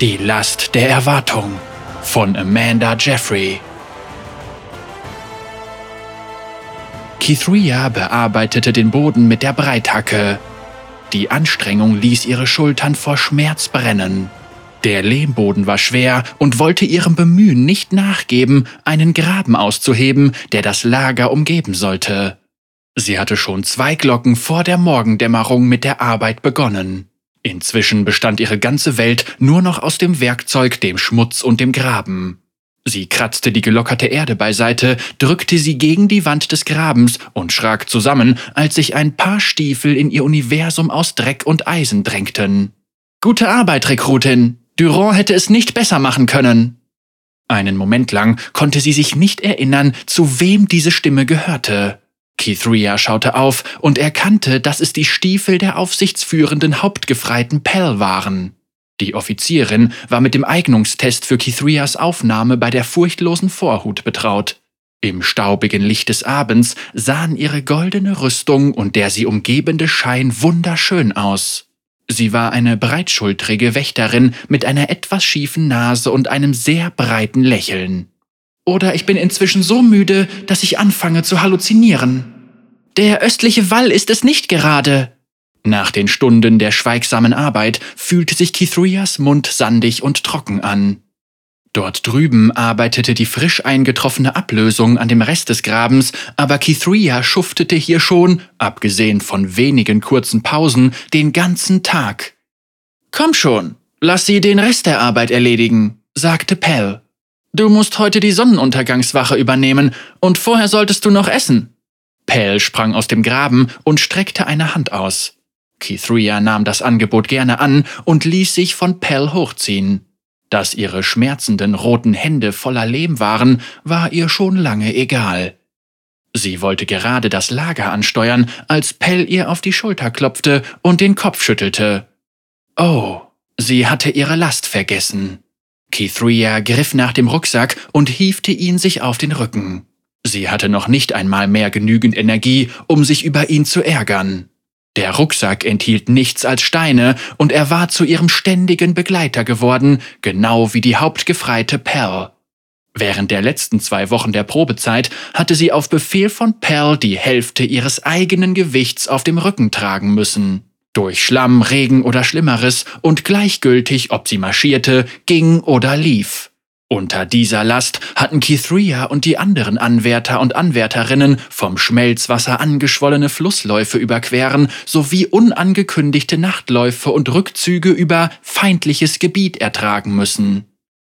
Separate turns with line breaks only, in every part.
Die Last der Erwartung von Amanda Jeffrey. Kithria bearbeitete den Boden mit der Breithacke. Die Anstrengung ließ ihre Schultern vor Schmerz brennen. Der Lehmboden war schwer und wollte ihrem Bemühen nicht nachgeben, einen Graben auszuheben, der das Lager umgeben sollte. Sie hatte schon zwei Glocken vor der Morgendämmerung mit der Arbeit begonnen. Inzwischen bestand ihre ganze Welt nur noch aus dem Werkzeug, dem Schmutz und dem Graben. Sie kratzte die gelockerte Erde beiseite, drückte sie gegen die Wand des Grabens und schrak zusammen, als sich ein paar Stiefel in ihr Universum aus Dreck und Eisen drängten. Gute Arbeit, Rekrutin. Durand hätte es nicht besser machen können. Einen Moment lang konnte sie sich nicht erinnern, zu wem diese Stimme gehörte. Kithria schaute auf und erkannte, dass es die Stiefel der aufsichtsführenden Hauptgefreiten Pell waren. Die Offizierin war mit dem Eignungstest für Kithrias Aufnahme bei der furchtlosen Vorhut betraut. Im staubigen Licht des Abends sahen ihre goldene Rüstung und der sie umgebende Schein wunderschön aus. Sie war eine breitschultrige Wächterin mit einer etwas schiefen Nase und einem sehr breiten Lächeln. Oder ich bin inzwischen so müde, dass ich anfange zu halluzinieren. Der östliche Wall ist es nicht gerade. Nach den Stunden der schweigsamen Arbeit fühlte sich Kithrias Mund sandig und trocken an. Dort drüben arbeitete die frisch eingetroffene Ablösung an dem Rest des Grabens, aber Kithria schuftete hier schon, abgesehen von wenigen kurzen Pausen, den ganzen Tag. Komm schon, lass sie den Rest der Arbeit erledigen, sagte Pell. Du musst heute die Sonnenuntergangswache übernehmen und vorher solltest du noch essen. Pell sprang aus dem Graben und streckte eine Hand aus. Kithria nahm das Angebot gerne an und ließ sich von Pell hochziehen. Dass ihre schmerzenden roten Hände voller Lehm waren, war ihr schon lange egal. Sie wollte gerade das Lager ansteuern, als Pell ihr auf die Schulter klopfte und den Kopf schüttelte. Oh, sie hatte ihre Last vergessen. Kithria griff nach dem Rucksack und hiefte ihn sich auf den Rücken. Sie hatte noch nicht einmal mehr genügend Energie, um sich über ihn zu ärgern. Der Rucksack enthielt nichts als Steine, und er war zu ihrem ständigen Begleiter geworden, genau wie die Hauptgefreite Pearl. Während der letzten zwei Wochen der Probezeit hatte sie auf Befehl von Pearl die Hälfte ihres eigenen Gewichts auf dem Rücken tragen müssen. Durch Schlamm, Regen oder Schlimmeres und gleichgültig, ob sie marschierte, ging oder lief. Unter dieser Last hatten Kithria und die anderen Anwärter und Anwärterinnen vom Schmelzwasser angeschwollene Flussläufe überqueren sowie unangekündigte Nachtläufe und Rückzüge über feindliches Gebiet ertragen müssen.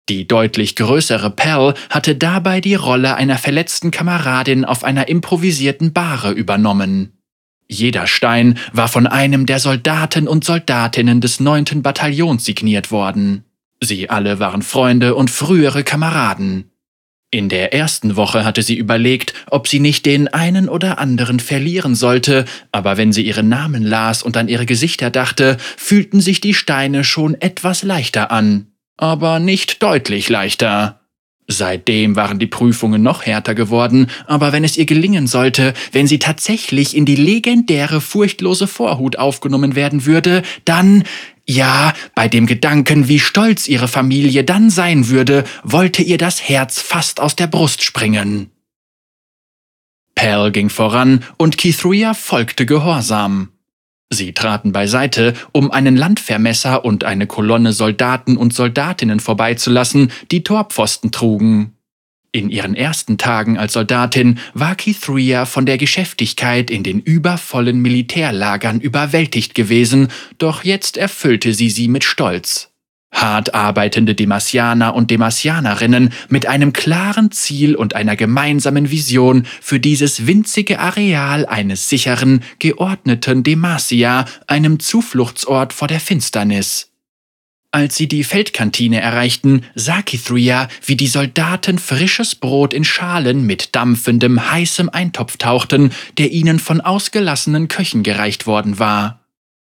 Die deutlich größere Pearl hatte dabei die Rolle einer verletzten Kameradin auf einer improvisierten Bahre übernommen. Jeder Stein war von einem der Soldaten und Soldatinnen des 9. Bataillons signiert worden. Sie alle waren Freunde und frühere Kameraden. In der ersten Woche hatte sie überlegt, ob sie nicht den einen oder anderen verlieren sollte, aber wenn sie ihre Namen las und an ihre Gesichter dachte, fühlten sich die Steine schon etwas leichter an. Aber nicht deutlich leichter. Seitdem waren die Prüfungen noch härter geworden, aber wenn es ihr gelingen sollte, wenn sie tatsächlich in die legendäre furchtlose Vorhut aufgenommen werden würde, dann, ja, bei dem Gedanken, wie stolz ihre Familie dann sein würde, wollte ihr das Herz fast aus der Brust springen. Pell ging voran und Kithria folgte gehorsam. Sie traten beiseite, um einen Landvermesser und eine Kolonne Soldaten und Soldatinnen vorbeizulassen, die Torpfosten trugen. In ihren ersten Tagen als Soldatin war Kithria von der Geschäftigkeit in den übervollen Militärlagern überwältigt gewesen, doch jetzt erfüllte sie sie mit Stolz. Hart arbeitende Demasianer und Demasianerinnen mit einem klaren Ziel und einer gemeinsamen Vision für dieses winzige Areal eines sicheren, geordneten Demacia, einem Zufluchtsort vor der Finsternis. Als sie die Feldkantine erreichten, sah Kithria, wie die Soldaten frisches Brot in Schalen mit dampfendem, heißem Eintopf tauchten, der ihnen von ausgelassenen Köchen gereicht worden war.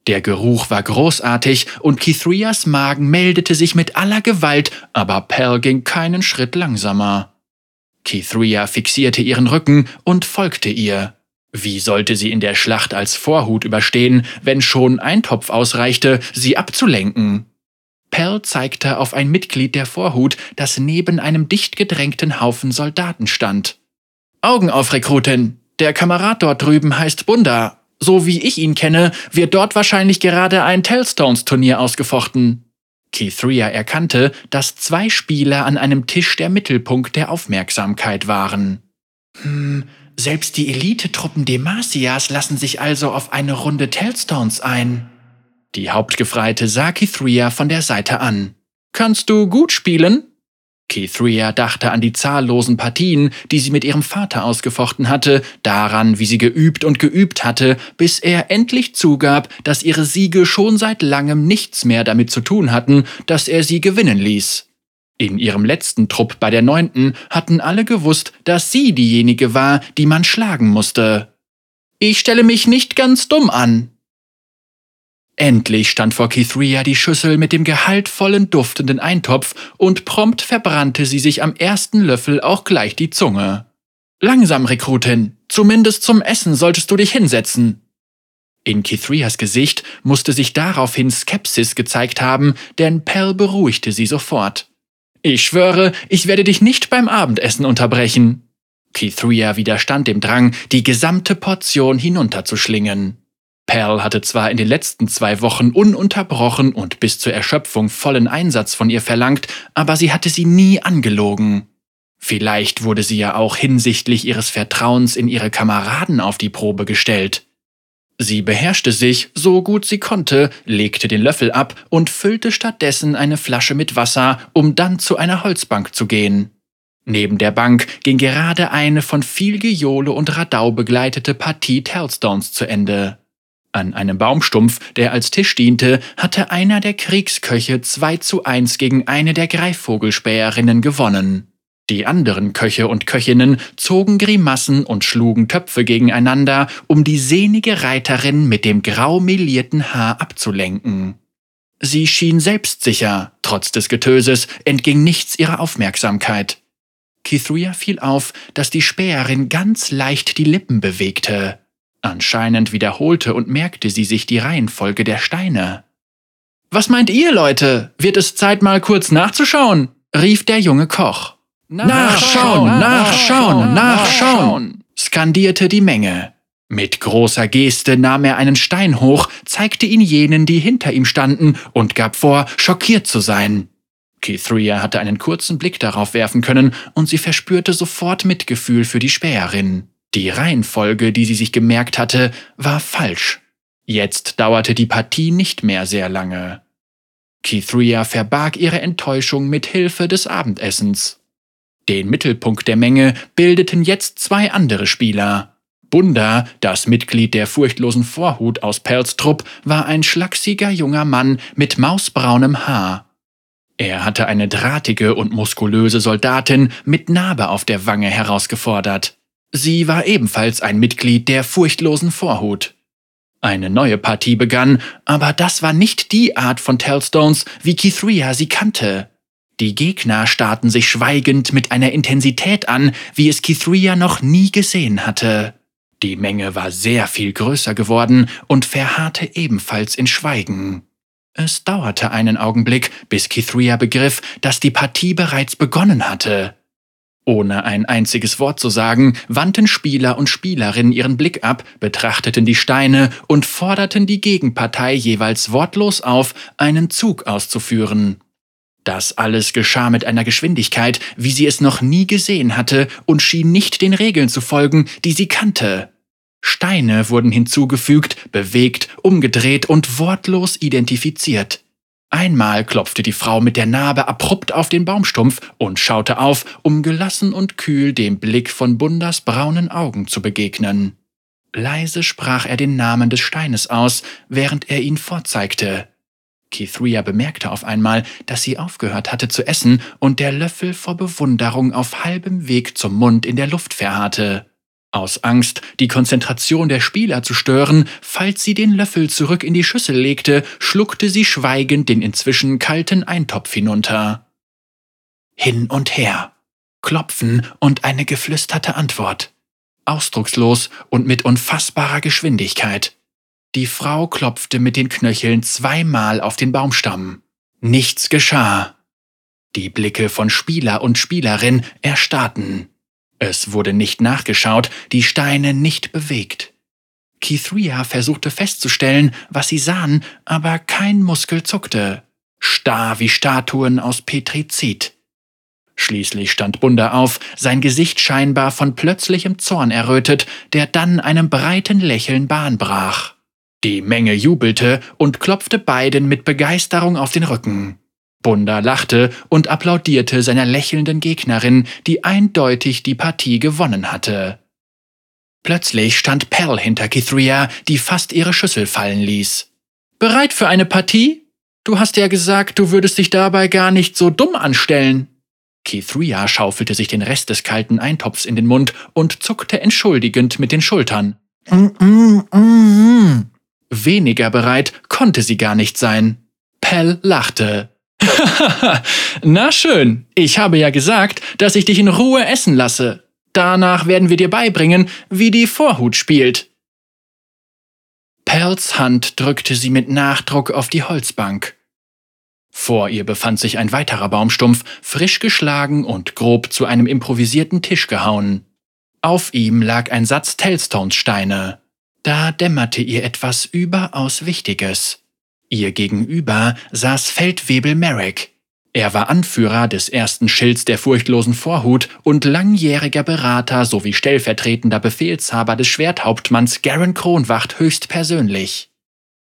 Der Geruch war großartig und Kithrias Magen meldete sich mit aller Gewalt, aber Pell ging keinen Schritt langsamer. Kithria fixierte ihren Rücken und folgte ihr. Wie sollte sie in der Schlacht als Vorhut überstehen, wenn schon ein Topf ausreichte, sie abzulenken? Pell zeigte auf ein Mitglied der Vorhut, das neben einem dicht gedrängten Haufen Soldaten stand. Augen auf, Rekrutin. Der Kamerad dort drüben heißt Bunda. So wie ich ihn kenne, wird dort wahrscheinlich gerade ein Tellstones-Turnier ausgefochten. Kithria erkannte, dass zwei Spieler an einem Tisch der Mittelpunkt der Aufmerksamkeit waren. Hm, selbst die Elitetruppen Demasias lassen sich also auf eine Runde Tellstones ein. Die Hauptgefreite sah Kithria von der Seite an. Kannst du gut spielen? Kithria dachte an die zahllosen Partien, die sie mit ihrem Vater ausgefochten hatte, daran, wie sie geübt und geübt hatte, bis er endlich zugab, dass ihre Siege schon seit langem nichts mehr damit zu tun hatten, dass er sie gewinnen ließ. In ihrem letzten Trupp bei der Neunten hatten alle gewusst, dass sie diejenige war, die man schlagen musste. Ich stelle mich nicht ganz dumm an, Endlich stand vor Kithria die Schüssel mit dem gehaltvollen, duftenden Eintopf und prompt verbrannte sie sich am ersten Löffel auch gleich die Zunge. Langsam, Rekrutin, zumindest zum Essen solltest du dich hinsetzen. In Kithrias Gesicht musste sich daraufhin Skepsis gezeigt haben, denn Pell beruhigte sie sofort. Ich schwöre, ich werde dich nicht beim Abendessen unterbrechen. Kithria widerstand dem Drang, die gesamte Portion hinunterzuschlingen. Pearl hatte zwar in den letzten zwei Wochen ununterbrochen und bis zur Erschöpfung vollen Einsatz von ihr verlangt, aber sie hatte sie nie angelogen. Vielleicht wurde sie ja auch hinsichtlich ihres Vertrauens in ihre Kameraden auf die Probe gestellt. Sie beherrschte sich, so gut sie konnte, legte den Löffel ab und füllte stattdessen eine Flasche mit Wasser, um dann zu einer Holzbank zu gehen. Neben der Bank ging gerade eine von viel Gejohle und Radau begleitete Partie Tellstones zu Ende. An einem Baumstumpf, der als Tisch diente, hatte einer der Kriegsköche 2 zu 1 gegen eine der Greifvogelspäherinnen gewonnen. Die anderen Köche und Köchinnen zogen Grimassen und schlugen Töpfe gegeneinander, um die sehnige Reiterin mit dem grau melierten Haar abzulenken. Sie schien selbstsicher, trotz des Getöses entging nichts ihrer Aufmerksamkeit. Kithria fiel auf, dass die Späherin ganz leicht die Lippen bewegte. Anscheinend wiederholte und merkte sie sich die Reihenfolge der Steine. Was meint ihr, Leute? Wird es Zeit, mal kurz nachzuschauen? rief der junge Koch. Nachschauen, nachschauen, nachschauen, skandierte die Menge. Mit großer Geste nahm er einen Stein hoch, zeigte ihn jenen, die hinter ihm standen, und gab vor, schockiert zu sein. Kithria hatte einen kurzen Blick darauf werfen können, und sie verspürte sofort Mitgefühl für die Späherin. Die Reihenfolge, die sie sich gemerkt hatte, war falsch. Jetzt dauerte die Partie nicht mehr sehr lange. Kithria verbarg ihre Enttäuschung mit Hilfe des Abendessens. Den Mittelpunkt der Menge bildeten jetzt zwei andere Spieler. Bunda, das Mitglied der furchtlosen Vorhut aus Pelztrupp, war ein schlachsiger junger Mann mit mausbraunem Haar. Er hatte eine drahtige und muskulöse Soldatin mit Narbe auf der Wange herausgefordert. Sie war ebenfalls ein Mitglied der furchtlosen Vorhut. Eine neue Partie begann, aber das war nicht die Art von Tellstones, wie Kithria sie kannte. Die Gegner starrten sich schweigend mit einer Intensität an, wie es Kithria noch nie gesehen hatte. Die Menge war sehr viel größer geworden und verharrte ebenfalls in Schweigen. Es dauerte einen Augenblick, bis Kithria begriff, dass die Partie bereits begonnen hatte. Ohne ein einziges Wort zu sagen, wandten Spieler und Spielerinnen ihren Blick ab, betrachteten die Steine und forderten die Gegenpartei jeweils wortlos auf, einen Zug auszuführen. Das alles geschah mit einer Geschwindigkeit, wie sie es noch nie gesehen hatte und schien nicht den Regeln zu folgen, die sie kannte. Steine wurden hinzugefügt, bewegt, umgedreht und wortlos identifiziert. Einmal klopfte die Frau mit der Narbe abrupt auf den Baumstumpf und schaute auf, um gelassen und kühl dem Blick von Bundas braunen Augen zu begegnen. Leise sprach er den Namen des Steines aus, während er ihn vorzeigte. Kithria bemerkte auf einmal, dass sie aufgehört hatte zu essen und der Löffel vor Bewunderung auf halbem Weg zum Mund in der Luft verharrte. Aus Angst, die Konzentration der Spieler zu stören, falls sie den Löffel zurück in die Schüssel legte, schluckte sie schweigend den inzwischen kalten Eintopf hinunter. Hin und her. Klopfen und eine geflüsterte Antwort. Ausdruckslos und mit unfassbarer Geschwindigkeit. Die Frau klopfte mit den Knöcheln zweimal auf den Baumstamm. Nichts geschah. Die Blicke von Spieler und Spielerin erstarrten. Es wurde nicht nachgeschaut, die Steine nicht bewegt. Kithria versuchte festzustellen, was sie sahen, aber kein Muskel zuckte. Starr wie Statuen aus Petrizid. Schließlich stand Bunda auf, sein Gesicht scheinbar von plötzlichem Zorn errötet, der dann einem breiten Lächeln Bahn brach. Die Menge jubelte und klopfte beiden mit Begeisterung auf den Rücken. Bunda lachte und applaudierte seiner lächelnden Gegnerin, die eindeutig die Partie gewonnen hatte. Plötzlich stand Pell hinter Kithria, die fast ihre Schüssel fallen ließ. Bereit für eine Partie? Du hast ja gesagt, du würdest dich dabei gar nicht so dumm anstellen. Kithria schaufelte sich den Rest des kalten Eintopfs in den Mund und zuckte entschuldigend mit den Schultern. Mm, mm, mm, Weniger bereit konnte sie gar nicht sein. Pell lachte. Na schön, ich habe ja gesagt, dass ich dich in Ruhe essen lasse. Danach werden wir dir beibringen, wie die Vorhut spielt. Pells Hand drückte sie mit Nachdruck auf die Holzbank. Vor ihr befand sich ein weiterer Baumstumpf, frisch geschlagen und grob zu einem improvisierten Tisch gehauen. Auf ihm lag ein Satz Tellstones-Steine. Da dämmerte ihr etwas überaus Wichtiges. Ihr gegenüber saß Feldwebel Merrick. Er war Anführer des ersten Schilds der furchtlosen Vorhut und langjähriger Berater sowie stellvertretender Befehlshaber des Schwerthauptmanns Garen Kronwacht höchstpersönlich.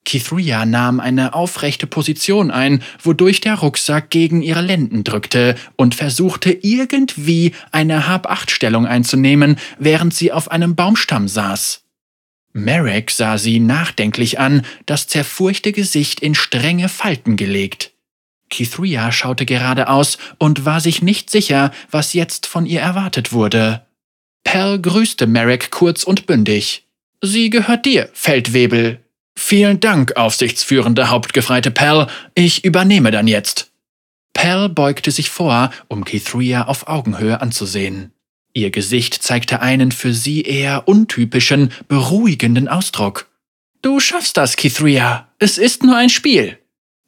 Kithria nahm eine aufrechte Position ein, wodurch der Rucksack gegen ihre Lenden drückte und versuchte irgendwie eine Hab-Acht-Stellung einzunehmen, während sie auf einem Baumstamm saß. Marek sah sie nachdenklich an, das zerfurchte Gesicht in strenge Falten gelegt. Kithria schaute geradeaus und war sich nicht sicher, was jetzt von ihr erwartet wurde. Pell grüßte Marek kurz und bündig. Sie gehört dir, Feldwebel, Vielen Dank, aufsichtsführende Hauptgefreite Pell. Ich übernehme dann jetzt. Pell beugte sich vor, um Kithria auf Augenhöhe anzusehen. Ihr Gesicht zeigte einen für sie eher untypischen, beruhigenden Ausdruck. Du schaffst das, Kithria. Es ist nur ein Spiel.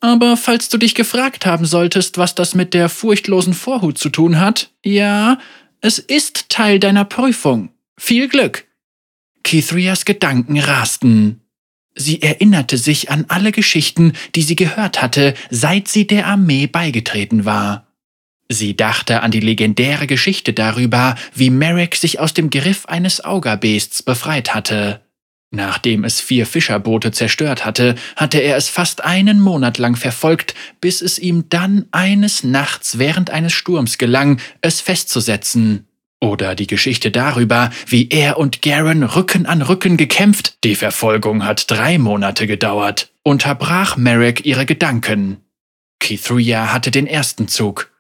Aber falls du dich gefragt haben solltest, was das mit der furchtlosen Vorhut zu tun hat, ja, es ist Teil deiner Prüfung. Viel Glück. Kithrias Gedanken rasten. Sie erinnerte sich an alle Geschichten, die sie gehört hatte, seit sie der Armee beigetreten war. Sie dachte an die legendäre Geschichte darüber, wie Merrick sich aus dem Griff eines Augerbeests befreit hatte. Nachdem es vier Fischerboote zerstört hatte, hatte er es fast einen Monat lang verfolgt, bis es ihm dann eines Nachts während eines Sturms gelang, es festzusetzen. Oder die Geschichte darüber, wie er und Garen Rücken an Rücken gekämpft, die Verfolgung hat drei Monate gedauert, unterbrach Merrick ihre Gedanken. Kithria hatte den ersten Zug.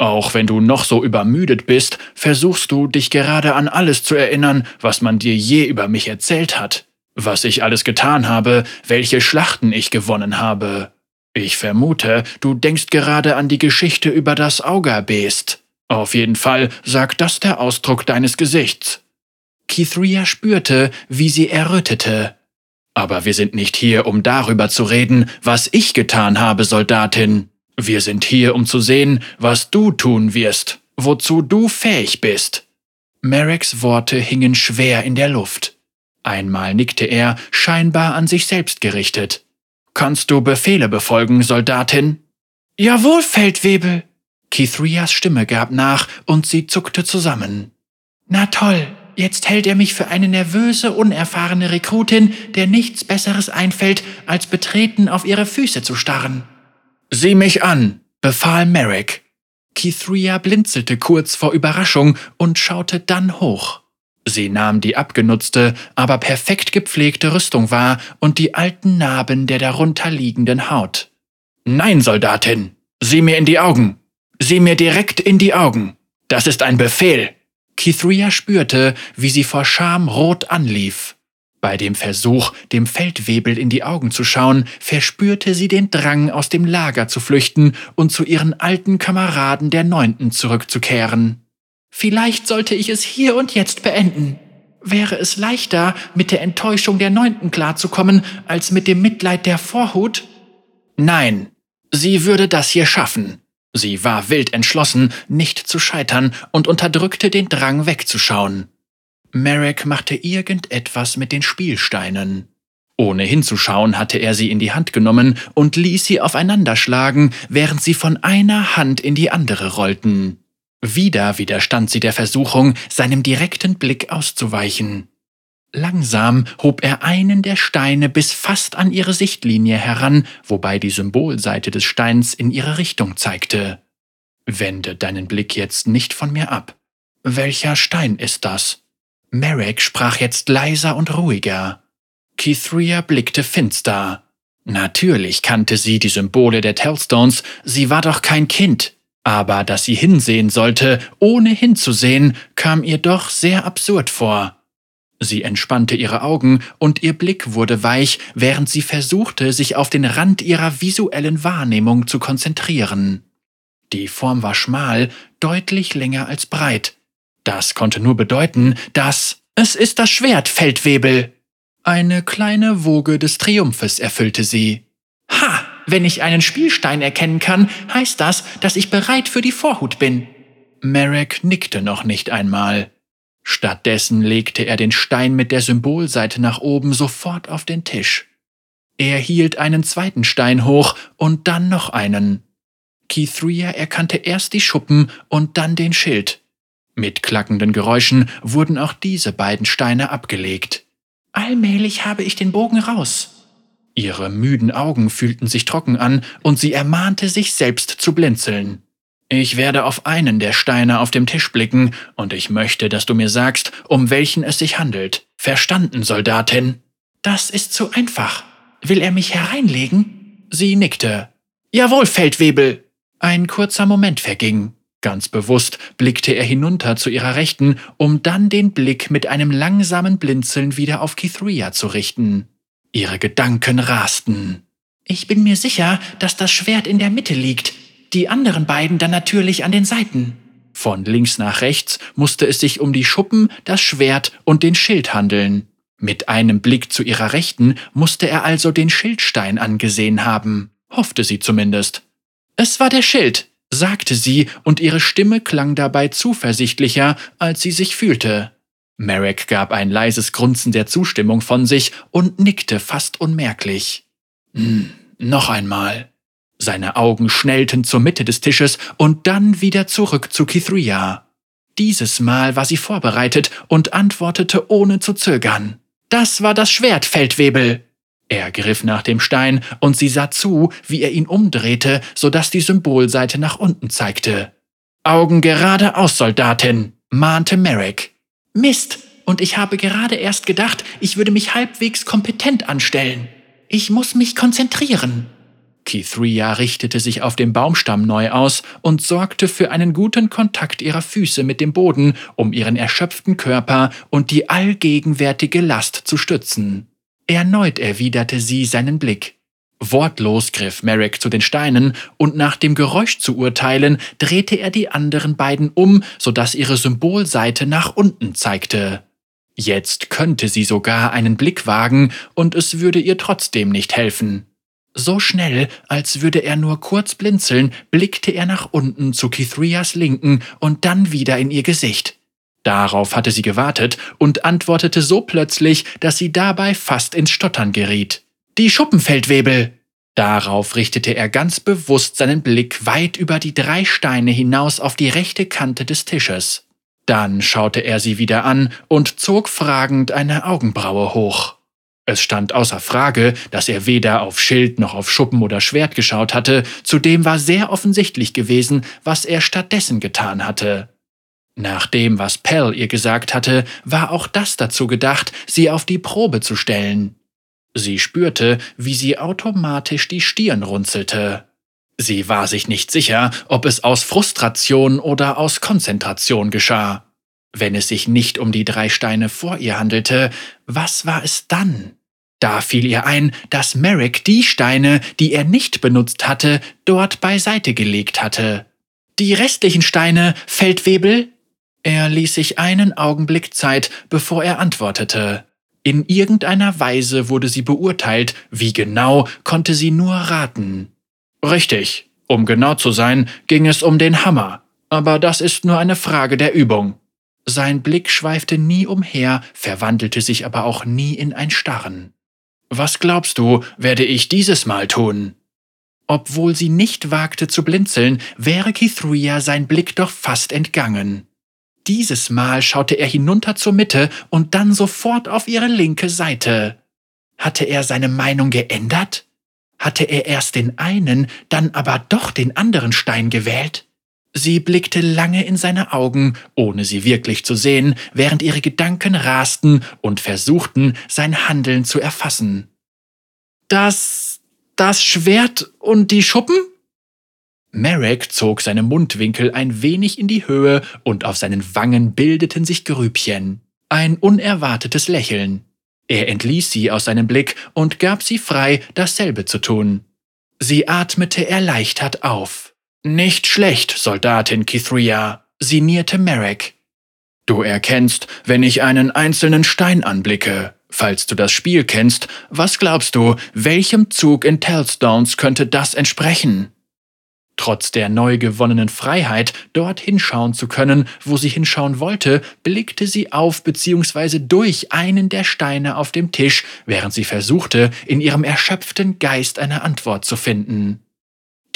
Auch wenn du noch so übermüdet bist, versuchst du, dich gerade an alles zu erinnern, was man dir je über mich erzählt hat, was ich alles getan habe, welche Schlachten ich gewonnen habe. Ich vermute, du denkst gerade an die Geschichte über das Augerbeest. Auf jeden Fall sagt das der Ausdruck deines Gesichts. Kithria spürte, wie sie errötete. Aber wir sind nicht hier, um darüber zu reden, was ich getan habe, Soldatin. Wir sind hier, um zu sehen, was du tun wirst, wozu du fähig bist. Merricks Worte hingen schwer in der Luft. Einmal nickte er, scheinbar an sich selbst gerichtet. Kannst du Befehle befolgen, Soldatin? Jawohl, Feldwebel, Kithrias Stimme gab nach und sie zuckte zusammen. Na toll, jetzt hält er mich für eine nervöse, unerfahrene Rekrutin, der nichts Besseres einfällt, als betreten auf ihre Füße zu starren. Sieh mich an, befahl Merrick. Kithria blinzelte kurz vor Überraschung und schaute dann hoch. Sie nahm die abgenutzte, aber perfekt gepflegte Rüstung wahr und die alten Narben der darunter liegenden Haut. Nein, Soldatin, sieh mir in die Augen. Sieh mir direkt in die Augen. Das ist ein Befehl. Kithria spürte, wie sie vor Scham rot anlief. Bei dem Versuch, dem Feldwebel in die Augen zu schauen, verspürte sie den Drang, aus dem Lager zu flüchten und zu ihren alten Kameraden der Neunten zurückzukehren. Vielleicht sollte ich es hier und jetzt beenden. Wäre es leichter, mit der Enttäuschung der Neunten klarzukommen, als mit dem Mitleid der Vorhut? Nein, Sie würde das hier schaffen. Sie war wild entschlossen, nicht zu scheitern und unterdrückte den Drang wegzuschauen. Marek machte irgendetwas mit den Spielsteinen. Ohne hinzuschauen hatte er sie in die Hand genommen und ließ sie aufeinanderschlagen, während sie von einer Hand in die andere rollten. Wieder widerstand sie der Versuchung, seinem direkten Blick auszuweichen. Langsam hob er einen der Steine bis fast an ihre Sichtlinie heran, wobei die Symbolseite des Steins in ihre Richtung zeigte. Wende deinen Blick jetzt nicht von mir ab. Welcher Stein ist das? Marek sprach jetzt leiser und ruhiger. Kithria blickte finster. Natürlich kannte sie die Symbole der Tellstones, sie war doch kein Kind. Aber dass sie hinsehen sollte, ohne hinzusehen, kam ihr doch sehr absurd vor. Sie entspannte ihre Augen und ihr Blick wurde weich, während sie versuchte, sich auf den Rand ihrer visuellen Wahrnehmung zu konzentrieren. Die Form war schmal, deutlich länger als breit. Das konnte nur bedeuten, dass es ist das Schwert, Feldwebel. Eine kleine Woge des Triumphes erfüllte sie. Ha! Wenn ich einen Spielstein erkennen kann, heißt das, dass ich bereit für die Vorhut bin. Marek nickte noch nicht einmal. Stattdessen legte er den Stein mit der Symbolseite nach oben sofort auf den Tisch. Er hielt einen zweiten Stein hoch und dann noch einen. Kithria erkannte erst die Schuppen und dann den Schild. Mit klackenden Geräuschen wurden auch diese beiden Steine abgelegt. Allmählich habe ich den Bogen raus. Ihre müden Augen fühlten sich trocken an und sie ermahnte sich selbst zu blinzeln. Ich werde auf einen der Steine auf dem Tisch blicken, und ich möchte, dass du mir sagst, um welchen es sich handelt. Verstanden, Soldatin? Das ist zu einfach. Will er mich hereinlegen? Sie nickte. Jawohl, Feldwebel. Ein kurzer Moment verging. Ganz bewusst blickte er hinunter zu ihrer Rechten, um dann den Blick mit einem langsamen Blinzeln wieder auf Kithria zu richten. Ihre Gedanken rasten. Ich bin mir sicher, dass das Schwert in der Mitte liegt, die anderen beiden dann natürlich an den Seiten. Von links nach rechts musste es sich um die Schuppen, das Schwert und den Schild handeln. Mit einem Blick zu ihrer Rechten musste er also den Schildstein angesehen haben, hoffte sie zumindest. Es war der Schild, sagte sie, und ihre Stimme klang dabei zuversichtlicher, als sie sich fühlte. Marek gab ein leises Grunzen der Zustimmung von sich und nickte fast unmerklich. Hm, noch einmal. Seine Augen schnellten zur Mitte des Tisches und dann wieder zurück zu Kithria. Dieses Mal war sie vorbereitet und antwortete ohne zu zögern. Das war das Schwert, Feldwebel. Er griff nach dem Stein und sie sah zu, wie er ihn umdrehte, so dass die Symbolseite nach unten zeigte. Augen geradeaus, Soldatin, mahnte Merrick. Mist, und ich habe gerade erst gedacht, ich würde mich halbwegs kompetent anstellen. Ich muss mich konzentrieren. Kithria richtete sich auf dem Baumstamm neu aus und sorgte für einen guten Kontakt ihrer Füße mit dem Boden, um ihren erschöpften Körper und die allgegenwärtige Last zu stützen. Erneut erwiderte sie seinen Blick. Wortlos griff Merrick zu den Steinen, und nach dem Geräusch zu urteilen, drehte er die anderen beiden um, so dass ihre Symbolseite nach unten zeigte. Jetzt könnte sie sogar einen Blick wagen, und es würde ihr trotzdem nicht helfen. So schnell, als würde er nur kurz blinzeln, blickte er nach unten zu Kithrias Linken und dann wieder in ihr Gesicht. Darauf hatte sie gewartet und antwortete so plötzlich, dass sie dabei fast ins Stottern geriet. Die Schuppenfeldwebel! Darauf richtete er ganz bewusst seinen Blick weit über die drei Steine hinaus auf die rechte Kante des Tisches. Dann schaute er sie wieder an und zog fragend eine Augenbraue hoch. Es stand außer Frage, dass er weder auf Schild noch auf Schuppen oder Schwert geschaut hatte, zudem war sehr offensichtlich gewesen, was er stattdessen getan hatte. Nach dem, was Pell ihr gesagt hatte, war auch das dazu gedacht, sie auf die Probe zu stellen. Sie spürte, wie sie automatisch die Stirn runzelte. Sie war sich nicht sicher, ob es aus Frustration oder aus Konzentration geschah. Wenn es sich nicht um die drei Steine vor ihr handelte, was war es dann? Da fiel ihr ein, dass Merrick die Steine, die er nicht benutzt hatte, dort beiseite gelegt hatte. Die restlichen Steine, Feldwebel? Er ließ sich einen Augenblick Zeit, bevor er antwortete. In irgendeiner Weise wurde sie beurteilt, wie genau konnte sie nur raten. Richtig. Um genau zu sein, ging es um den Hammer. Aber das ist nur eine Frage der Übung. Sein Blick schweifte nie umher, verwandelte sich aber auch nie in ein Starren. Was glaubst du, werde ich dieses Mal tun? Obwohl sie nicht wagte zu blinzeln, wäre Kithruia sein Blick doch fast entgangen. Dieses Mal schaute er hinunter zur Mitte und dann sofort auf ihre linke Seite. Hatte er seine Meinung geändert? Hatte er erst den einen, dann aber doch den anderen Stein gewählt? Sie blickte lange in seine Augen, ohne sie wirklich zu sehen, während ihre Gedanken rasten und versuchten, sein Handeln zu erfassen. Das. das Schwert und die Schuppen? Marek zog seine Mundwinkel ein wenig in die Höhe und auf seinen Wangen bildeten sich Grübchen. Ein unerwartetes Lächeln. Er entließ sie aus seinem Blick und gab sie frei, dasselbe zu tun. Sie atmete erleichtert auf. Nicht schlecht, Soldatin Kithria, sinnierte Merrick. Du erkennst, wenn ich einen einzelnen Stein anblicke. Falls du das Spiel kennst, was glaubst du, welchem Zug in Tellstones könnte das entsprechen? Trotz der neu gewonnenen Freiheit, dort hinschauen zu können, wo sie hinschauen wollte, blickte sie auf bzw. durch einen der Steine auf dem Tisch, während sie versuchte, in ihrem erschöpften Geist eine Antwort zu finden.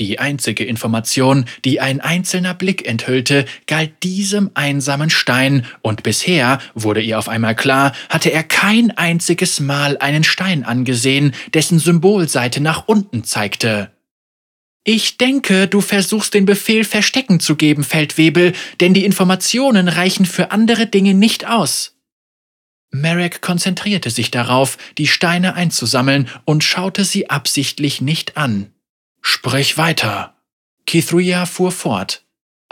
Die einzige Information, die ein einzelner Blick enthüllte, galt diesem einsamen Stein, und bisher, wurde ihr auf einmal klar, hatte er kein einziges Mal einen Stein angesehen, dessen Symbolseite nach unten zeigte. Ich denke, du versuchst den Befehl Verstecken zu geben, Feldwebel, denn die Informationen reichen für andere Dinge nicht aus. Marek konzentrierte sich darauf, die Steine einzusammeln und schaute sie absichtlich nicht an. Sprich weiter. Kithria fuhr fort.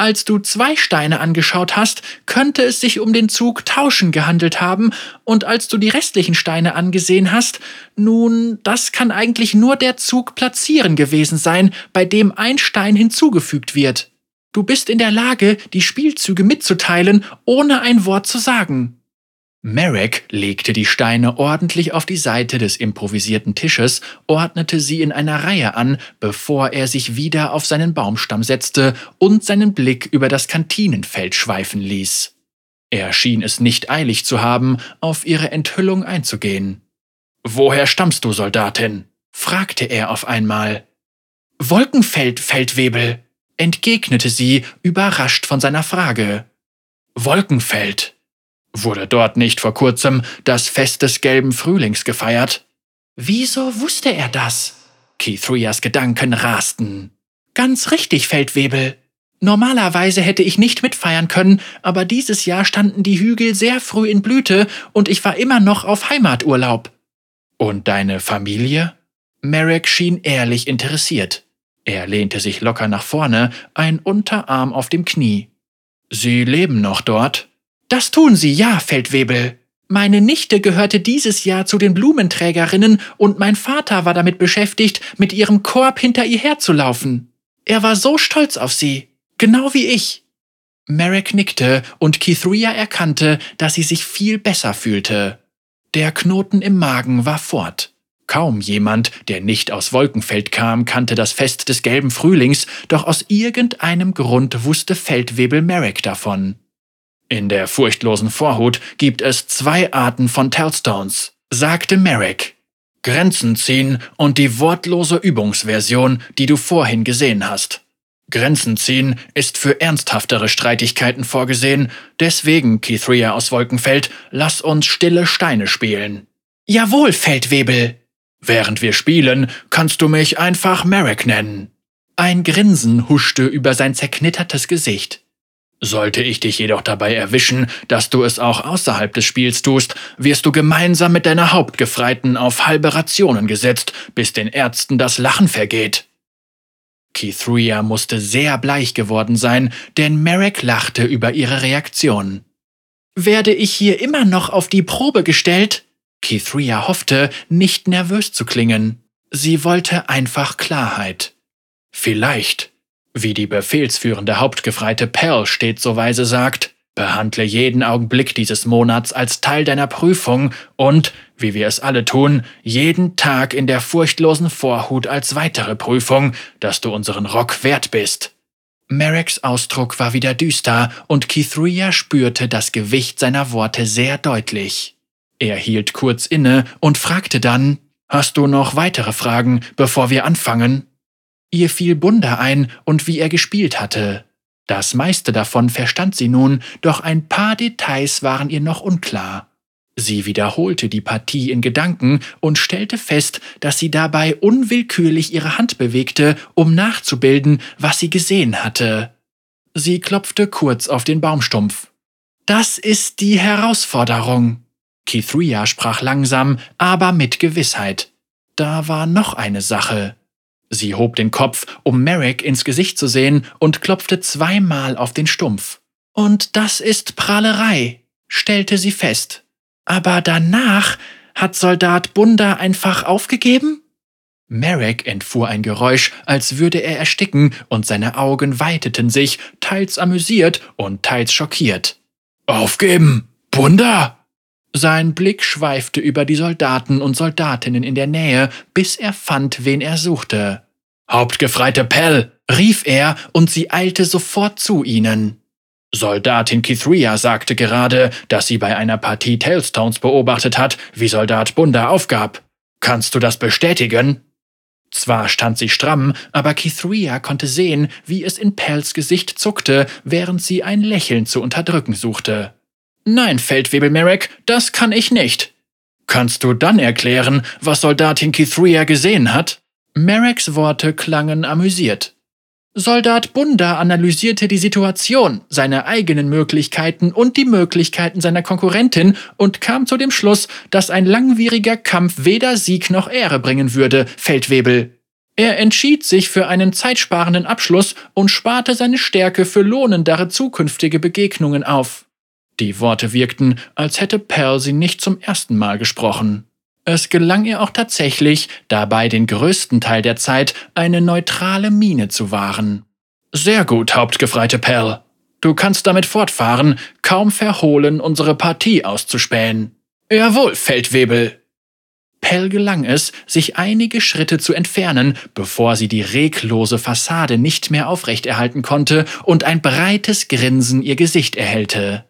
Als du zwei Steine angeschaut hast, könnte es sich um den Zug Tauschen gehandelt haben, und als du die restlichen Steine angesehen hast, nun, das kann eigentlich nur der Zug Platzieren gewesen sein, bei dem ein Stein hinzugefügt wird. Du bist in der Lage, die Spielzüge mitzuteilen, ohne ein Wort zu sagen. Marek legte die Steine ordentlich auf die Seite des improvisierten Tisches, ordnete sie in einer Reihe an, bevor er sich wieder auf seinen Baumstamm setzte und seinen Blick über das Kantinenfeld schweifen ließ. Er schien es nicht eilig zu haben, auf ihre Enthüllung einzugehen. Woher stammst du, Soldatin? fragte er auf einmal. Wolkenfeld, Feldwebel, entgegnete sie, überrascht von seiner Frage. Wolkenfeld. Wurde dort nicht vor kurzem das Fest des gelben Frühlings gefeiert? Wieso wusste er das? Keithrias Gedanken rasten. Ganz richtig, Feldwebel. Normalerweise hätte ich nicht mitfeiern können, aber dieses Jahr standen die Hügel sehr früh in Blüte und ich war immer noch auf Heimaturlaub. Und deine Familie? Merrick schien ehrlich interessiert. Er lehnte sich locker nach vorne, ein Unterarm auf dem Knie. Sie leben noch dort? Das tun sie, ja, Feldwebel. Meine Nichte gehörte dieses Jahr zu den Blumenträgerinnen und mein Vater war damit beschäftigt, mit ihrem Korb hinter ihr herzulaufen. Er war so stolz auf sie, genau wie ich. Merrick nickte und Kithria erkannte, dass sie sich viel besser fühlte. Der Knoten im Magen war fort. Kaum jemand, der nicht aus Wolkenfeld kam, kannte das Fest des gelben Frühlings, doch aus irgendeinem Grund wusste Feldwebel Merrick davon. In der furchtlosen Vorhut gibt es zwei Arten von Tellstones, sagte Merrick. Grenzen ziehen und die wortlose Übungsversion, die du vorhin gesehen hast. Grenzen ziehen ist für ernsthaftere Streitigkeiten vorgesehen, deswegen, Kithria aus Wolkenfeld, lass uns stille Steine spielen. Jawohl, Feldwebel. Während wir spielen, kannst du mich einfach Merrick nennen. Ein Grinsen huschte über sein zerknittertes Gesicht. Sollte ich dich jedoch dabei erwischen, dass du es auch außerhalb des Spiels tust, wirst du gemeinsam mit deiner Hauptgefreiten auf halbe Rationen gesetzt, bis den Ärzten das Lachen vergeht. Kithria musste sehr bleich geworden sein, denn Merrick lachte über ihre Reaktion. Werde ich hier immer noch auf die Probe gestellt? Kithria hoffte, nicht nervös zu klingen. Sie wollte einfach Klarheit. Vielleicht, wie die befehlsführende Hauptgefreite Pell stets so weise sagt, Behandle jeden Augenblick dieses Monats als Teil deiner Prüfung und, wie wir es alle tun, jeden Tag in der furchtlosen Vorhut als weitere Prüfung, dass du unseren Rock wert bist. Merricks Ausdruck war wieder düster und Kithria spürte das Gewicht seiner Worte sehr deutlich. Er hielt kurz inne und fragte dann, Hast du noch weitere Fragen, bevor wir anfangen? Ihr fiel Bunda ein und wie er gespielt hatte. Das meiste davon verstand sie nun, doch ein paar Details waren ihr noch unklar. Sie wiederholte die Partie in Gedanken und stellte fest, dass sie dabei unwillkürlich ihre Hand bewegte, um nachzubilden, was sie gesehen hatte. Sie klopfte kurz auf den Baumstumpf. Das ist die Herausforderung. Kithria sprach langsam, aber mit Gewissheit. Da war noch eine Sache. Sie hob den Kopf, um Merrick ins Gesicht zu sehen, und klopfte zweimal auf den Stumpf. Und das ist Prahlerei, stellte sie fest. Aber danach hat Soldat Bunda einfach aufgegeben? Merrick entfuhr ein Geräusch, als würde er ersticken, und seine Augen weiteten sich, teils amüsiert und teils schockiert. Aufgeben? Bunda? Sein Blick schweifte über die Soldaten und Soldatinnen in der Nähe, bis er fand, wen er suchte. Hauptgefreite Pell, rief er, und sie eilte sofort zu ihnen. Soldatin Kithria sagte gerade, dass sie bei einer Partie Tailstones beobachtet hat, wie Soldat Bunda aufgab. Kannst du das bestätigen? Zwar stand sie stramm, aber Kithria konnte sehen, wie es in Pells Gesicht zuckte, während sie ein Lächeln zu unterdrücken suchte. Nein, Feldwebel Merrick, das kann ich nicht. Kannst du dann erklären, was Soldatin Kithria gesehen hat? Merricks Worte klangen amüsiert. Soldat Bunda analysierte die Situation, seine eigenen Möglichkeiten und die Möglichkeiten seiner Konkurrentin und kam zu dem Schluss, dass ein langwieriger Kampf weder Sieg noch Ehre bringen würde, Feldwebel. Er entschied sich für einen zeitsparenden Abschluss und sparte seine Stärke für lohnendere zukünftige Begegnungen auf. Die Worte wirkten, als hätte Pell sie nicht zum ersten Mal gesprochen. Es gelang ihr auch tatsächlich, dabei den größten Teil der Zeit eine neutrale Miene zu wahren. Sehr gut, Hauptgefreite Pell. Du kannst damit fortfahren, kaum verhohlen unsere Partie auszuspähen. Jawohl, Feldwebel. Pell gelang es, sich einige Schritte zu entfernen, bevor sie die reglose Fassade nicht mehr aufrechterhalten konnte und ein breites Grinsen ihr Gesicht erhellte.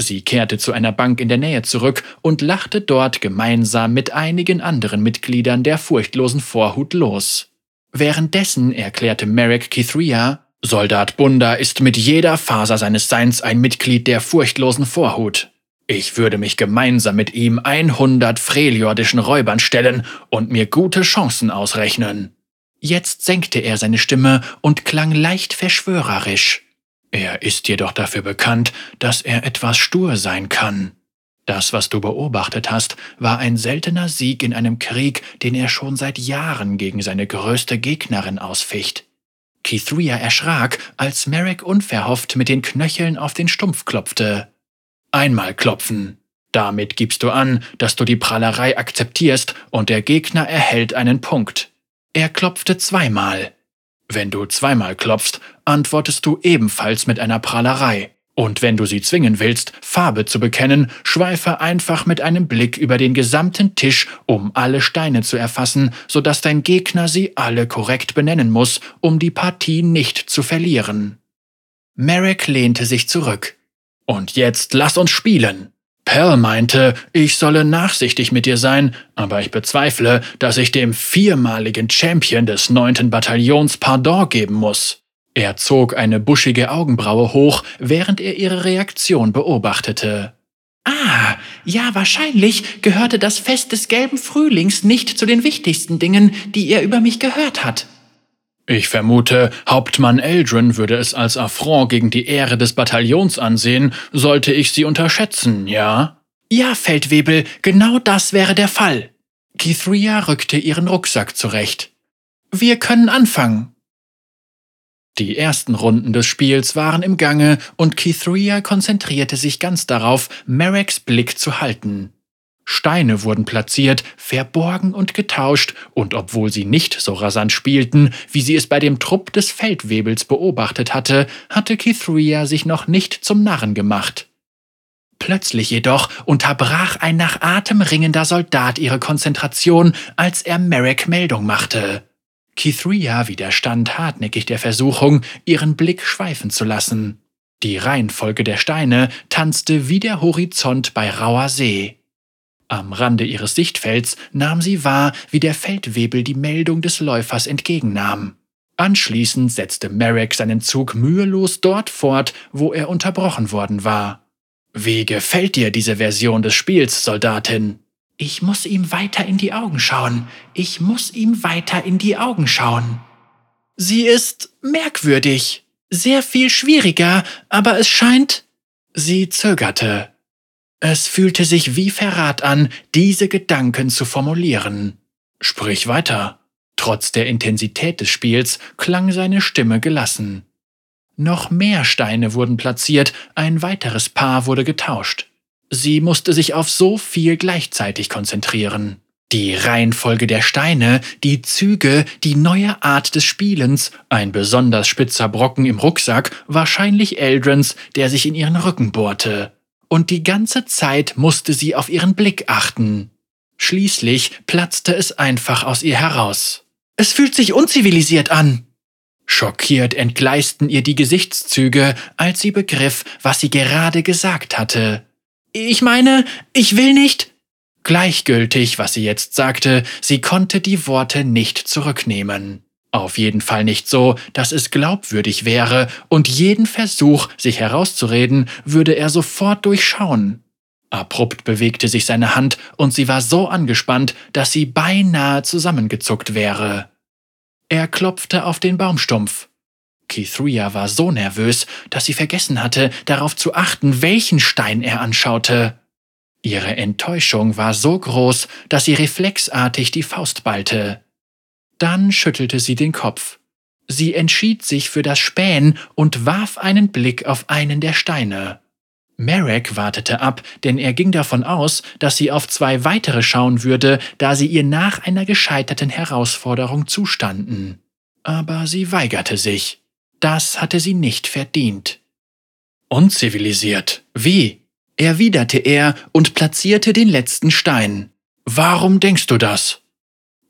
Sie kehrte zu einer Bank in der Nähe zurück und lachte dort gemeinsam mit einigen anderen Mitgliedern der furchtlosen Vorhut los. Währenddessen erklärte Merrick Kithria, Soldat Bunda ist mit jeder Faser seines Seins ein Mitglied der furchtlosen Vorhut. Ich würde mich gemeinsam mit ihm 100 freliordischen Räubern stellen und mir gute Chancen ausrechnen. Jetzt senkte er seine Stimme und klang leicht verschwörerisch. Er ist jedoch dafür bekannt, dass er etwas stur sein kann. Das, was du beobachtet hast, war ein seltener Sieg in einem Krieg, den er schon seit Jahren gegen seine größte Gegnerin ausficht. Kithria erschrak, als Merrick unverhofft mit den Knöcheln auf den Stumpf klopfte. Einmal klopfen. Damit gibst du an, dass du die Prahlerei akzeptierst und der Gegner erhält einen Punkt. Er klopfte zweimal. Wenn du zweimal klopfst, antwortest du ebenfalls mit einer Prahlerei. Und wenn du sie zwingen willst, Farbe zu bekennen, schweife einfach mit einem Blick über den gesamten Tisch, um alle Steine zu erfassen, sodass dein Gegner sie alle korrekt benennen muss, um die Partie nicht zu verlieren. Merrick lehnte sich zurück. Und jetzt lass uns spielen. Pell meinte, ich solle nachsichtig mit dir sein, aber ich bezweifle, dass ich dem viermaligen Champion des neunten Bataillons Pardon geben muss. Er zog eine buschige Augenbraue hoch, während er ihre Reaktion beobachtete. Ah, ja, wahrscheinlich gehörte das Fest des gelben Frühlings nicht zu den wichtigsten Dingen, die er über mich gehört hat. Ich vermute, Hauptmann Eldrin würde es als Affront gegen die Ehre des Bataillons ansehen, sollte ich sie unterschätzen, ja? Ja, Feldwebel, genau das wäre der Fall. Kithria rückte ihren Rucksack zurecht. Wir können anfangen. Die ersten Runden des Spiels waren im Gange und Kithria konzentrierte sich ganz darauf, Merricks Blick zu halten. Steine wurden platziert, verborgen und getauscht, und obwohl sie nicht so rasant spielten, wie sie es bei dem Trupp des Feldwebels beobachtet hatte, hatte Kithria sich noch nicht zum Narren gemacht. Plötzlich jedoch unterbrach ein nach Atem ringender Soldat ihre Konzentration, als er Merrick Meldung machte. Kithria widerstand hartnäckig der Versuchung, ihren Blick schweifen zu lassen. Die Reihenfolge der Steine tanzte wie der Horizont bei rauer See. Am Rande ihres Sichtfelds nahm sie wahr, wie der Feldwebel die Meldung des Läufers entgegennahm. Anschließend setzte Merrick seinen Zug mühelos dort fort, wo er unterbrochen worden war. Wie gefällt dir diese Version des Spiels, Soldatin? Ich muss ihm weiter in die Augen schauen. Ich muss ihm weiter in die Augen schauen. Sie ist merkwürdig, sehr viel schwieriger, aber es scheint. Sie zögerte. Es fühlte sich wie Verrat an, diese Gedanken zu formulieren. Sprich weiter. Trotz der Intensität des Spiels klang seine Stimme gelassen. Noch mehr Steine wurden platziert, ein weiteres Paar wurde getauscht. Sie musste sich auf so viel gleichzeitig konzentrieren. Die Reihenfolge der Steine, die Züge, die neue Art des Spielens, ein besonders spitzer Brocken im Rucksack, wahrscheinlich Eldrens, der sich in ihren Rücken bohrte und die ganze Zeit musste sie auf ihren Blick achten. Schließlich platzte es einfach aus ihr heraus. Es fühlt sich unzivilisiert an. Schockiert entgleisten ihr die Gesichtszüge, als sie begriff, was sie gerade gesagt hatte. Ich meine, ich will nicht. Gleichgültig, was sie jetzt sagte, sie konnte die Worte nicht zurücknehmen. Auf jeden Fall nicht so, dass es glaubwürdig wäre, und jeden Versuch, sich herauszureden, würde er sofort durchschauen. Abrupt bewegte sich seine Hand, und sie war so angespannt, dass sie beinahe zusammengezuckt wäre. Er klopfte auf den Baumstumpf. Kithria war so nervös, dass sie vergessen hatte, darauf zu achten, welchen Stein er anschaute. Ihre Enttäuschung war so groß, dass sie reflexartig die Faust ballte. Dann schüttelte sie den Kopf. Sie entschied sich für das Spähen und warf einen Blick auf einen der Steine. Marek wartete ab, denn er ging davon aus, dass sie auf zwei weitere schauen würde, da sie ihr nach einer gescheiterten Herausforderung zustanden. Aber sie weigerte sich. Das hatte sie nicht verdient. Unzivilisiert. Wie? erwiderte er und platzierte den letzten Stein. Warum denkst du das?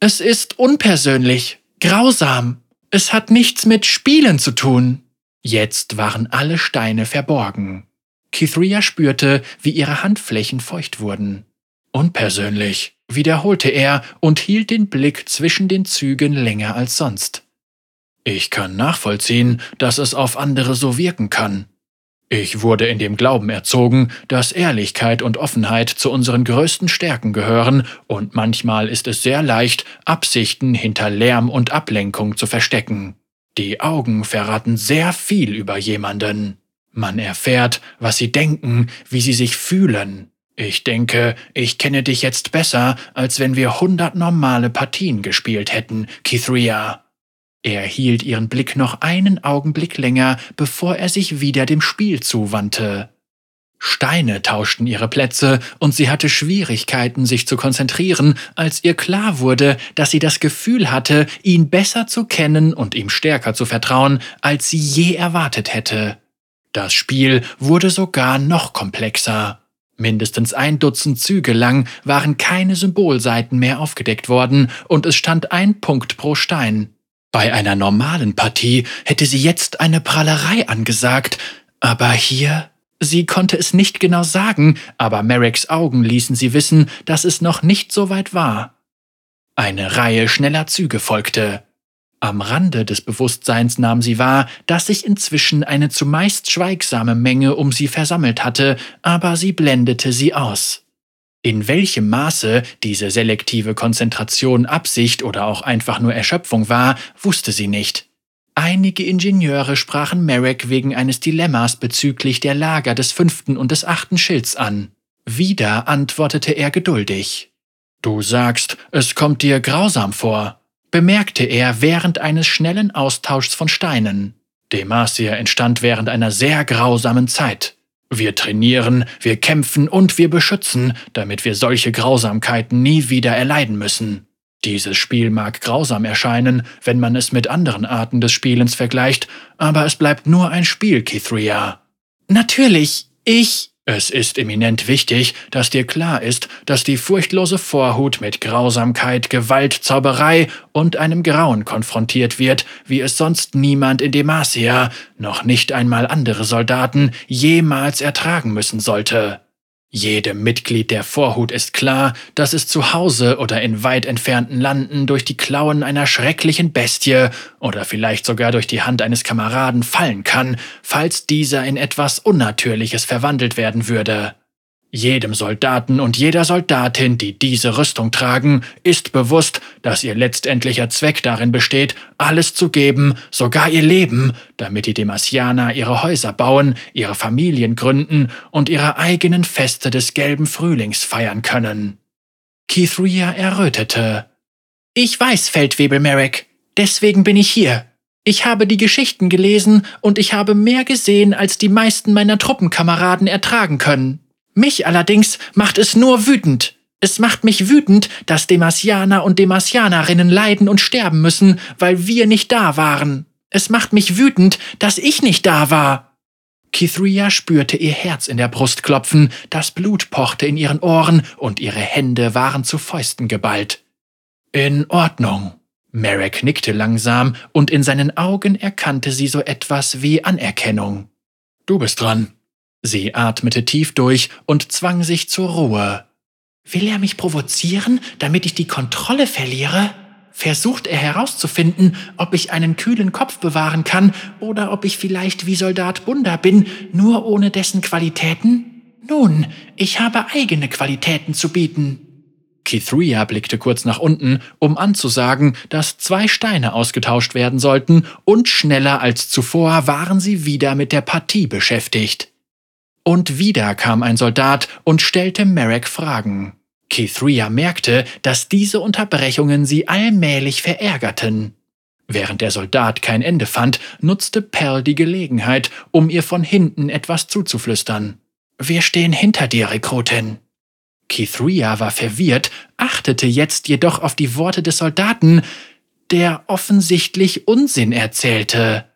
Es ist unpersönlich, grausam. Es hat nichts mit Spielen zu tun. Jetzt waren alle Steine verborgen. Kithria spürte, wie ihre Handflächen feucht wurden. Unpersönlich, wiederholte er und hielt den Blick zwischen den Zügen länger als sonst. Ich kann nachvollziehen, dass es auf andere so wirken kann. Ich wurde in dem Glauben erzogen, dass Ehrlichkeit und Offenheit zu unseren größten Stärken gehören, und manchmal ist es sehr leicht, Absichten hinter Lärm und Ablenkung zu verstecken. Die Augen verraten sehr viel über jemanden. Man erfährt, was sie denken, wie sie sich fühlen. Ich denke, ich kenne dich jetzt besser, als wenn wir hundert normale Partien gespielt hätten, Kithria. Er hielt ihren Blick noch einen Augenblick länger, bevor er sich wieder dem Spiel zuwandte. Steine tauschten ihre Plätze, und sie hatte Schwierigkeiten, sich zu konzentrieren, als ihr klar wurde, dass sie das Gefühl hatte, ihn besser zu kennen und ihm stärker zu vertrauen, als sie je erwartet hätte. Das Spiel wurde sogar noch komplexer. Mindestens ein Dutzend Züge lang waren keine Symbolseiten mehr aufgedeckt worden, und es stand ein Punkt pro Stein. Bei einer normalen Partie hätte sie jetzt eine Prallerei angesagt, aber hier Sie konnte es nicht genau sagen, aber Merricks Augen ließen sie wissen, dass es noch nicht so weit war. Eine Reihe schneller Züge folgte. Am Rande des Bewusstseins nahm sie wahr, dass sich inzwischen eine zumeist schweigsame Menge um sie versammelt hatte, aber sie blendete sie aus. In welchem Maße diese selektive Konzentration Absicht oder auch einfach nur Erschöpfung war, wusste sie nicht. Einige Ingenieure sprachen Merrick wegen eines Dilemmas bezüglich der Lager des fünften und des achten Schilds an. Wieder antwortete er geduldig. Du sagst, es kommt dir grausam vor, bemerkte er während eines schnellen Austauschs von Steinen. Demacia entstand während einer sehr grausamen Zeit. Wir trainieren, wir kämpfen und wir beschützen, damit wir solche Grausamkeiten nie wieder erleiden müssen. Dieses Spiel mag grausam erscheinen, wenn man es mit anderen Arten des Spielens vergleicht, aber es bleibt nur ein Spiel, Kithria.
Natürlich, ich.
Es ist eminent wichtig, dass dir klar ist, dass die furchtlose Vorhut mit Grausamkeit, Gewalt, Zauberei und einem Grauen konfrontiert wird, wie es sonst niemand in Demacia, noch nicht einmal andere Soldaten, jemals ertragen müssen sollte. Jedem Mitglied der Vorhut ist klar, dass es zu Hause oder in weit entfernten Landen durch die Klauen einer schrecklichen Bestie oder vielleicht sogar durch die Hand eines Kameraden fallen kann, falls dieser in etwas Unnatürliches verwandelt werden würde. Jedem Soldaten und jeder Soldatin, die diese Rüstung tragen, ist bewusst, dass ihr letztendlicher Zweck darin besteht, alles zu geben, sogar ihr Leben, damit die Demasianer ihre Häuser bauen, ihre Familien gründen und ihre eigenen Feste des gelben Frühlings feiern können. Keithria errötete.
Ich weiß, Feldwebel Merrick. Deswegen bin ich hier. Ich habe die Geschichten gelesen und ich habe mehr gesehen, als die meisten meiner Truppenkameraden ertragen können. Mich allerdings macht es nur wütend. Es macht mich wütend, dass Demasianer und Demasianerinnen leiden und sterben müssen, weil wir nicht da waren. Es macht mich wütend, dass ich nicht da war. Kithria spürte ihr Herz in der Brust klopfen, das Blut pochte in ihren Ohren und ihre Hände waren zu Fäusten geballt. In Ordnung. Marek nickte langsam und in seinen Augen erkannte sie so etwas wie Anerkennung. Du bist dran. Sie atmete tief durch und zwang sich zur Ruhe. Will er mich provozieren, damit ich die Kontrolle verliere? Versucht er herauszufinden, ob ich einen kühlen Kopf bewahren kann oder ob ich vielleicht wie Soldat Bunda bin, nur ohne dessen Qualitäten? Nun, ich habe eigene Qualitäten zu bieten. Kithria blickte kurz nach unten, um anzusagen, dass zwei Steine ausgetauscht werden sollten, und schneller als zuvor waren sie wieder mit der Partie beschäftigt. Und wieder kam ein Soldat und stellte Marek Fragen. Kithria merkte, dass diese Unterbrechungen sie allmählich verärgerten. Während der Soldat kein Ende fand, nutzte Pearl die Gelegenheit, um ihr von hinten etwas zuzuflüstern. Wir stehen hinter dir, Rekrutin. Kithria war verwirrt, achtete jetzt jedoch auf die Worte des Soldaten, der offensichtlich Unsinn erzählte.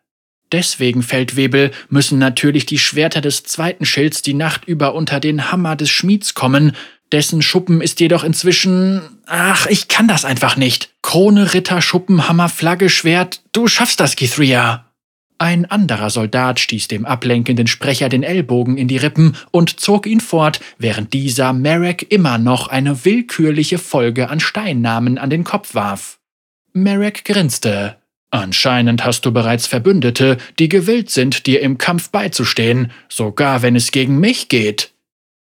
Deswegen, Feldwebel, müssen natürlich die Schwerter des zweiten Schilds die Nacht über unter den Hammer des Schmieds kommen, dessen Schuppen ist jedoch inzwischen. Ach, ich kann das einfach nicht. Krone, Ritter, Schuppen, Hammer, Flagge, Schwert. Du schaffst das, Kithria. Ein anderer Soldat stieß dem ablenkenden Sprecher den Ellbogen in die Rippen und zog ihn fort, während dieser Marek immer noch eine willkürliche Folge an Steinnamen an den Kopf warf. Marek grinste. Anscheinend hast du bereits Verbündete, die gewillt sind, dir im Kampf beizustehen, sogar wenn es gegen mich geht.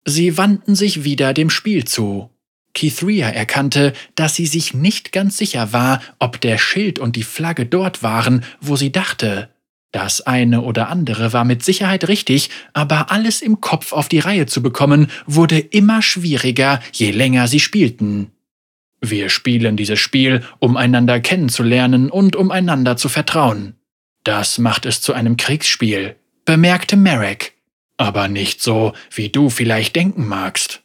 Sie wandten sich wieder dem Spiel zu. Kithria erkannte, dass sie sich nicht ganz sicher war, ob der Schild und die Flagge dort waren, wo sie dachte. Das eine oder andere war mit Sicherheit richtig, aber alles im Kopf auf die Reihe zu bekommen, wurde immer schwieriger, je länger sie spielten. Wir spielen dieses Spiel, um einander kennenzulernen und um einander zu vertrauen. Das macht es zu einem Kriegsspiel, bemerkte Marek. Aber nicht so, wie du vielleicht denken magst.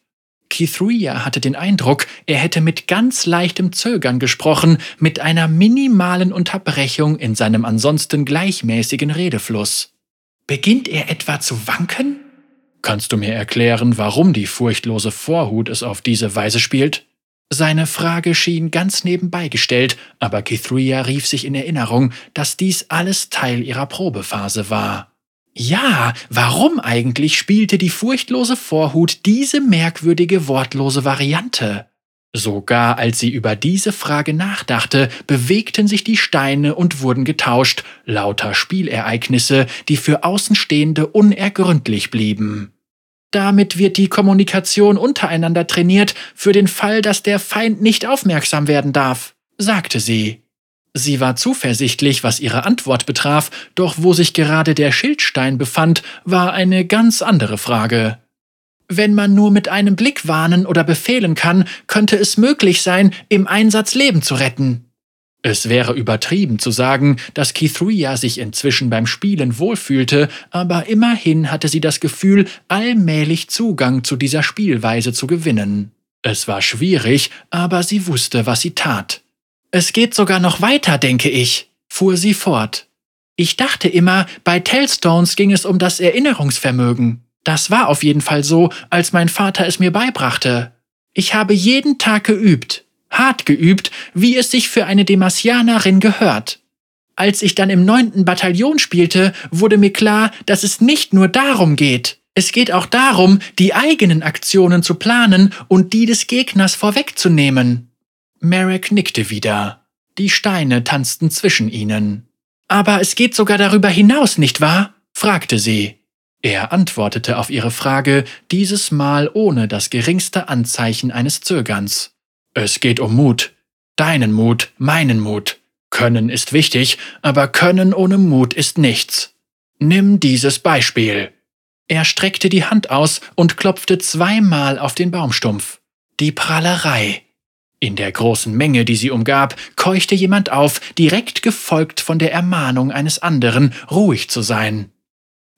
Kithria hatte den Eindruck, er hätte mit ganz leichtem Zögern gesprochen, mit einer minimalen Unterbrechung in seinem ansonsten gleichmäßigen Redefluss. Beginnt er etwa zu wanken? Kannst du mir erklären, warum die furchtlose Vorhut es auf diese Weise spielt? Seine Frage schien ganz nebenbei gestellt, aber Kithria rief sich in Erinnerung, dass dies alles Teil ihrer Probephase war. Ja, warum eigentlich spielte die furchtlose Vorhut diese merkwürdige wortlose Variante? Sogar als sie über diese Frage nachdachte, bewegten sich die Steine und wurden getauscht, lauter Spielereignisse, die für Außenstehende unergründlich blieben. Damit wird die Kommunikation untereinander trainiert, für den Fall, dass der Feind nicht aufmerksam werden darf, sagte sie. Sie war zuversichtlich, was ihre Antwort betraf, doch wo sich gerade der Schildstein befand, war eine ganz andere Frage. Wenn man nur mit einem Blick warnen oder befehlen kann, könnte es möglich sein, im Einsatz Leben zu retten.
Es wäre übertrieben zu sagen, dass Kithria sich inzwischen beim Spielen wohlfühlte, aber immerhin hatte sie das Gefühl, allmählich Zugang zu dieser Spielweise zu gewinnen. Es war schwierig, aber sie wusste, was sie tat.
Es geht sogar noch weiter, denke ich, fuhr sie fort. Ich dachte immer, bei Tellstones ging es um das Erinnerungsvermögen. Das war auf jeden Fall so, als mein Vater es mir beibrachte. Ich habe jeden Tag geübt hart geübt, wie es sich für eine Demasianerin gehört. Als ich dann im neunten Bataillon spielte, wurde mir klar, dass es nicht nur darum geht. Es geht auch darum, die eigenen Aktionen zu planen und die des Gegners vorwegzunehmen. Marek nickte wieder. Die Steine tanzten zwischen ihnen. Aber es geht sogar darüber hinaus, nicht wahr? fragte sie. Er antwortete auf ihre Frage, dieses Mal ohne das geringste Anzeichen eines Zögerns. Es geht um Mut. Deinen Mut, meinen Mut. Können ist wichtig, aber Können ohne Mut ist nichts. Nimm dieses Beispiel. Er streckte die Hand aus und klopfte zweimal auf den Baumstumpf. Die Prahlerei. In der großen Menge, die sie umgab, keuchte jemand auf, direkt gefolgt von der Ermahnung eines anderen, ruhig zu sein.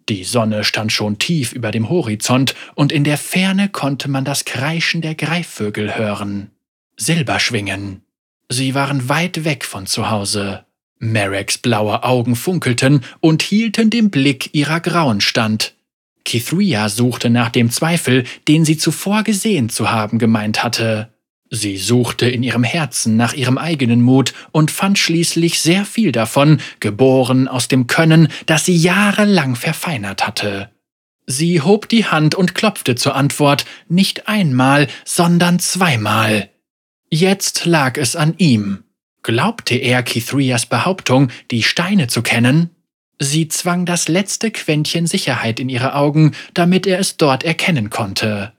Die Sonne stand schon tief über dem Horizont, und in der Ferne konnte man das Kreischen der Greifvögel hören. Silberschwingen. Sie waren weit weg von zu Hause. Mareks blaue Augen funkelten und hielten dem Blick ihrer Grauen stand. Kithria suchte nach dem Zweifel, den sie zuvor gesehen zu haben gemeint hatte. Sie suchte in ihrem Herzen nach ihrem eigenen Mut und fand schließlich sehr viel davon, geboren aus dem Können, das sie jahrelang verfeinert hatte. Sie hob die Hand und klopfte zur Antwort, nicht einmal, sondern zweimal. Jetzt lag es an ihm. Glaubte er Kithrias Behauptung, die Steine zu kennen? Sie zwang das letzte Quäntchen Sicherheit in ihre Augen, damit er es dort erkennen konnte.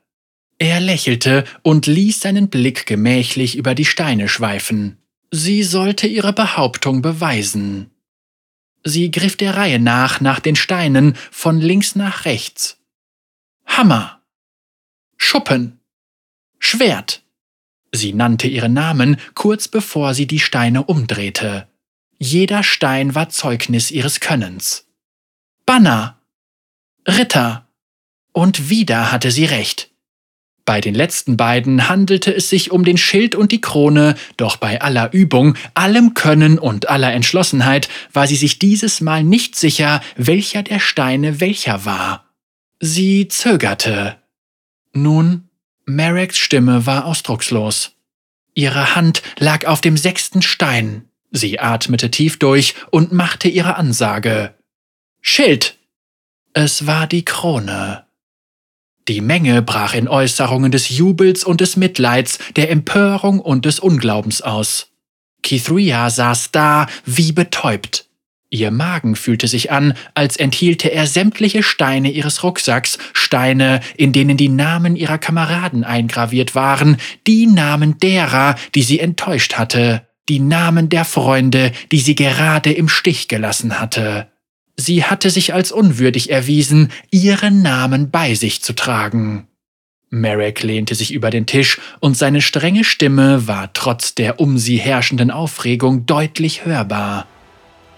Er lächelte und ließ seinen Blick gemächlich über die Steine schweifen. Sie sollte ihre Behauptung beweisen. Sie griff der Reihe nach nach den Steinen von links nach rechts. Hammer. Schuppen. Schwert. Sie nannte ihren Namen kurz bevor sie die Steine umdrehte. Jeder Stein war Zeugnis ihres Könnens. Banner. Ritter. Und wieder hatte sie recht. Bei den letzten beiden handelte es sich um den Schild und die Krone, doch bei aller Übung, allem Können und aller Entschlossenheit war sie sich dieses Mal nicht sicher, welcher der Steine welcher war. Sie zögerte. Nun Mareks Stimme war ausdruckslos. Ihre Hand lag auf dem sechsten Stein. Sie atmete tief durch und machte ihre Ansage. Schild! Es war die Krone. Die Menge brach in Äußerungen des Jubels und des Mitleids, der Empörung und des Unglaubens aus. Kithria saß da wie betäubt. Ihr Magen fühlte sich an, als enthielte er sämtliche Steine ihres Rucksacks, Steine, in denen die Namen ihrer Kameraden eingraviert waren, die Namen derer, die sie enttäuscht hatte, die Namen der Freunde, die sie gerade im Stich gelassen hatte. Sie hatte sich als unwürdig erwiesen, ihre Namen bei sich zu tragen. Marek lehnte sich über den Tisch, und seine strenge Stimme war trotz der um sie herrschenden Aufregung deutlich hörbar.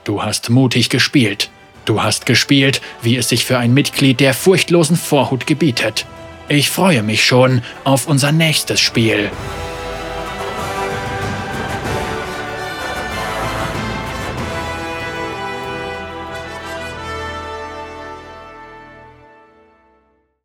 Du hast mutig gespielt. Du hast gespielt, wie es sich für ein Mitglied der furchtlosen Vorhut gebietet. Ich freue mich schon auf unser nächstes Spiel.